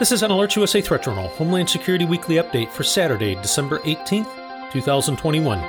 This is an Alerts USA Threat Journal Homeland Security Weekly Update for Saturday, December 18th, 2021.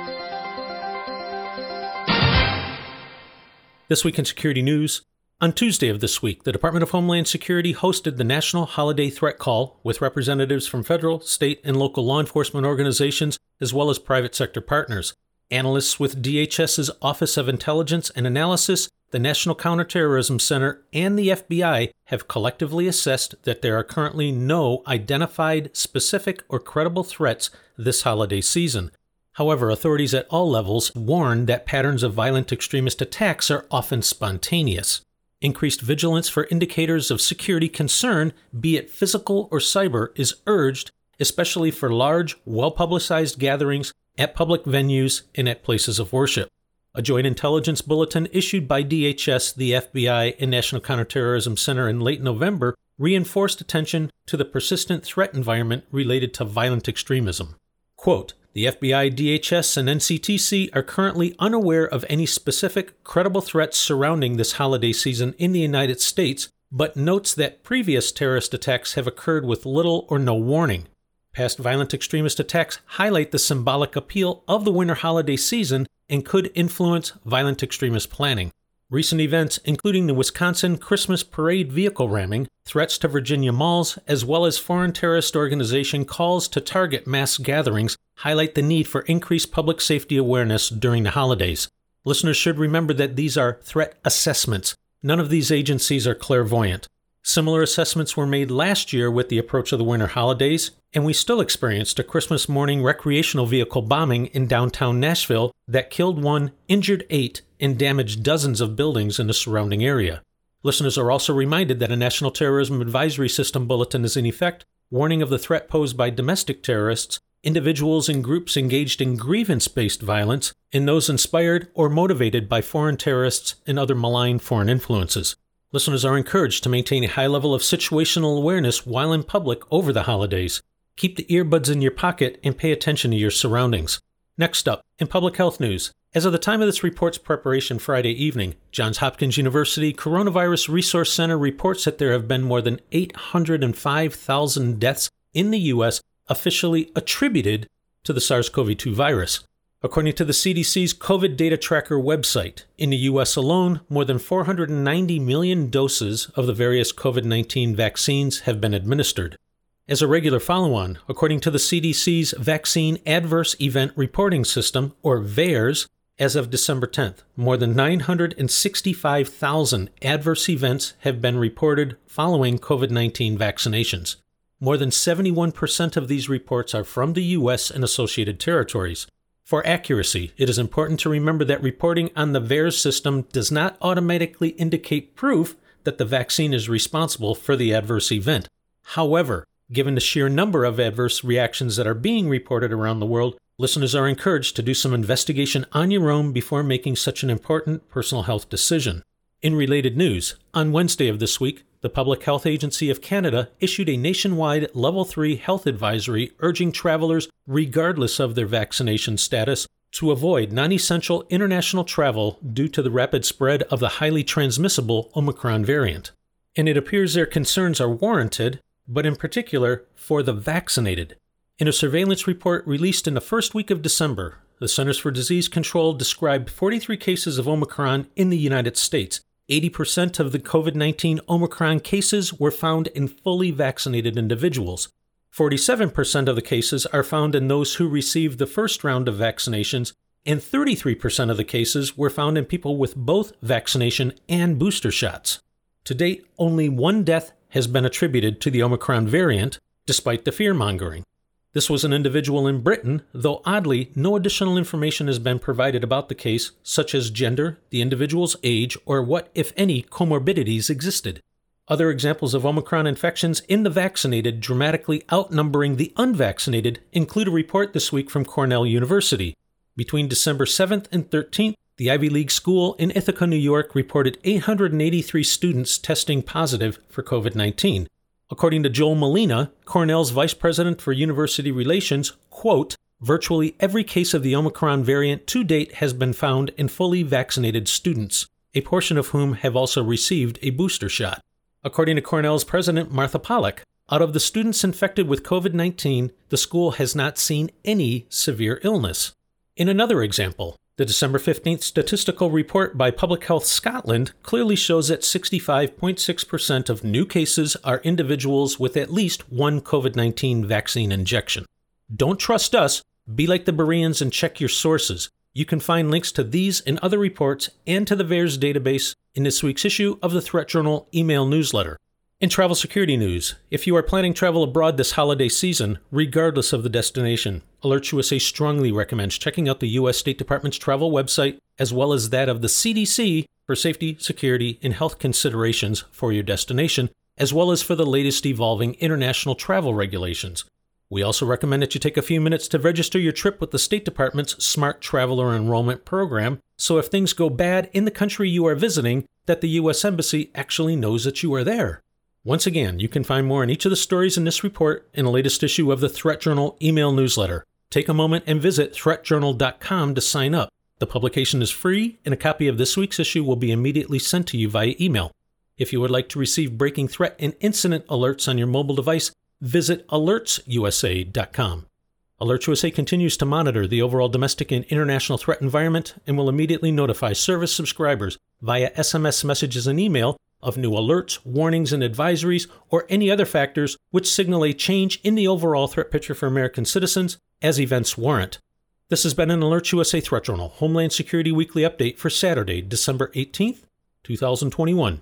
This week in security news. On Tuesday of this week, the Department of Homeland Security hosted the National Holiday Threat Call with representatives from federal, state, and local law enforcement organizations, as well as private sector partners. Analysts with DHS's Office of Intelligence and Analysis the National Counterterrorism Center, and the FBI have collectively assessed that there are currently no identified, specific, or credible threats this holiday season. However, authorities at all levels warn that patterns of violent extremist attacks are often spontaneous. Increased vigilance for indicators of security concern, be it physical or cyber, is urged, especially for large, well publicized gatherings at public venues and at places of worship. A joint intelligence bulletin issued by DHS, the FBI, and National Counterterrorism Center in late November reinforced attention to the persistent threat environment related to violent extremism. Quote, the FBI, DHS, and NCTC are currently unaware of any specific, credible threats surrounding this holiday season in the United States, but notes that previous terrorist attacks have occurred with little or no warning. Past violent extremist attacks highlight the symbolic appeal of the winter holiday season and could influence violent extremist planning. Recent events, including the Wisconsin Christmas parade vehicle ramming, threats to Virginia malls, as well as foreign terrorist organization calls to target mass gatherings, highlight the need for increased public safety awareness during the holidays. Listeners should remember that these are threat assessments. None of these agencies are clairvoyant. Similar assessments were made last year with the approach of the winter holidays, and we still experienced a Christmas morning recreational vehicle bombing in downtown Nashville that killed one, injured eight, and damaged dozens of buildings in the surrounding area. Listeners are also reminded that a National Terrorism Advisory System bulletin is in effect, warning of the threat posed by domestic terrorists, individuals and groups engaged in grievance based violence, and those inspired or motivated by foreign terrorists and other malign foreign influences. Listeners are encouraged to maintain a high level of situational awareness while in public over the holidays. Keep the earbuds in your pocket and pay attention to your surroundings. Next up, in public health news, as of the time of this report's preparation Friday evening, Johns Hopkins University Coronavirus Resource Center reports that there have been more than 805,000 deaths in the U.S. officially attributed to the SARS CoV 2 virus. According to the CDC's COVID data tracker website, in the US alone, more than 490 million doses of the various COVID 19 vaccines have been administered. As a regular follow on, according to the CDC's Vaccine Adverse Event Reporting System, or VAERS, as of December 10th, more than 965,000 adverse events have been reported following COVID 19 vaccinations. More than 71% of these reports are from the U.S. and associated territories. For accuracy, it is important to remember that reporting on the VAERS system does not automatically indicate proof that the vaccine is responsible for the adverse event. However, given the sheer number of adverse reactions that are being reported around the world, listeners are encouraged to do some investigation on your own before making such an important personal health decision. In related news, on Wednesday of this week, the Public Health Agency of Canada issued a nationwide Level 3 health advisory urging travelers, regardless of their vaccination status, to avoid non essential international travel due to the rapid spread of the highly transmissible Omicron variant. And it appears their concerns are warranted, but in particular for the vaccinated. In a surveillance report released in the first week of December, the Centers for Disease Control described 43 cases of Omicron in the United States, 80% of the COVID 19 Omicron cases were found in fully vaccinated individuals. 47% of the cases are found in those who received the first round of vaccinations, and 33% of the cases were found in people with both vaccination and booster shots. To date, only one death has been attributed to the Omicron variant, despite the fear mongering. This was an individual in Britain, though oddly, no additional information has been provided about the case, such as gender, the individual's age, or what, if any, comorbidities existed. Other examples of Omicron infections in the vaccinated dramatically outnumbering the unvaccinated include a report this week from Cornell University. Between December 7th and 13th, the Ivy League school in Ithaca, New York reported 883 students testing positive for COVID 19. According to Joel Malina, Cornell's vice president for university relations, quote, virtually every case of the Omicron variant to date has been found in fully vaccinated students, a portion of whom have also received a booster shot. According to Cornell's president, Martha Pollack, out of the students infected with COVID 19, the school has not seen any severe illness. In another example, the December 15th statistical report by Public Health Scotland clearly shows that 65.6% of new cases are individuals with at least one COVID 19 vaccine injection. Don't trust us, be like the Bereans and check your sources. You can find links to these and other reports and to the VAERS database in this week's issue of the Threat Journal email newsletter. In travel security news, if you are planning travel abroad this holiday season, regardless of the destination, Alerts USA strongly recommends checking out the U.S. State Department's travel website as well as that of the CDC for safety, security, and health considerations for your destination, as well as for the latest evolving international travel regulations. We also recommend that you take a few minutes to register your trip with the State Department's Smart Traveler Enrollment Program, so if things go bad in the country you are visiting, that the U.S. Embassy actually knows that you are there. Once again, you can find more on each of the stories in this report in the latest issue of the Threat Journal email newsletter. Take a moment and visit threatjournal.com to sign up. The publication is free, and a copy of this week's issue will be immediately sent to you via email. If you would like to receive breaking threat and incident alerts on your mobile device, visit alertsusa.com. Alerts USA continues to monitor the overall domestic and international threat environment and will immediately notify service subscribers via SMS messages and email of new alerts, warnings, and advisories, or any other factors which signal a change in the overall threat picture for American citizens as events warrant. This has been an Alerts USA Threat Journal Homeland Security Weekly Update for Saturday, December 18th, 2021.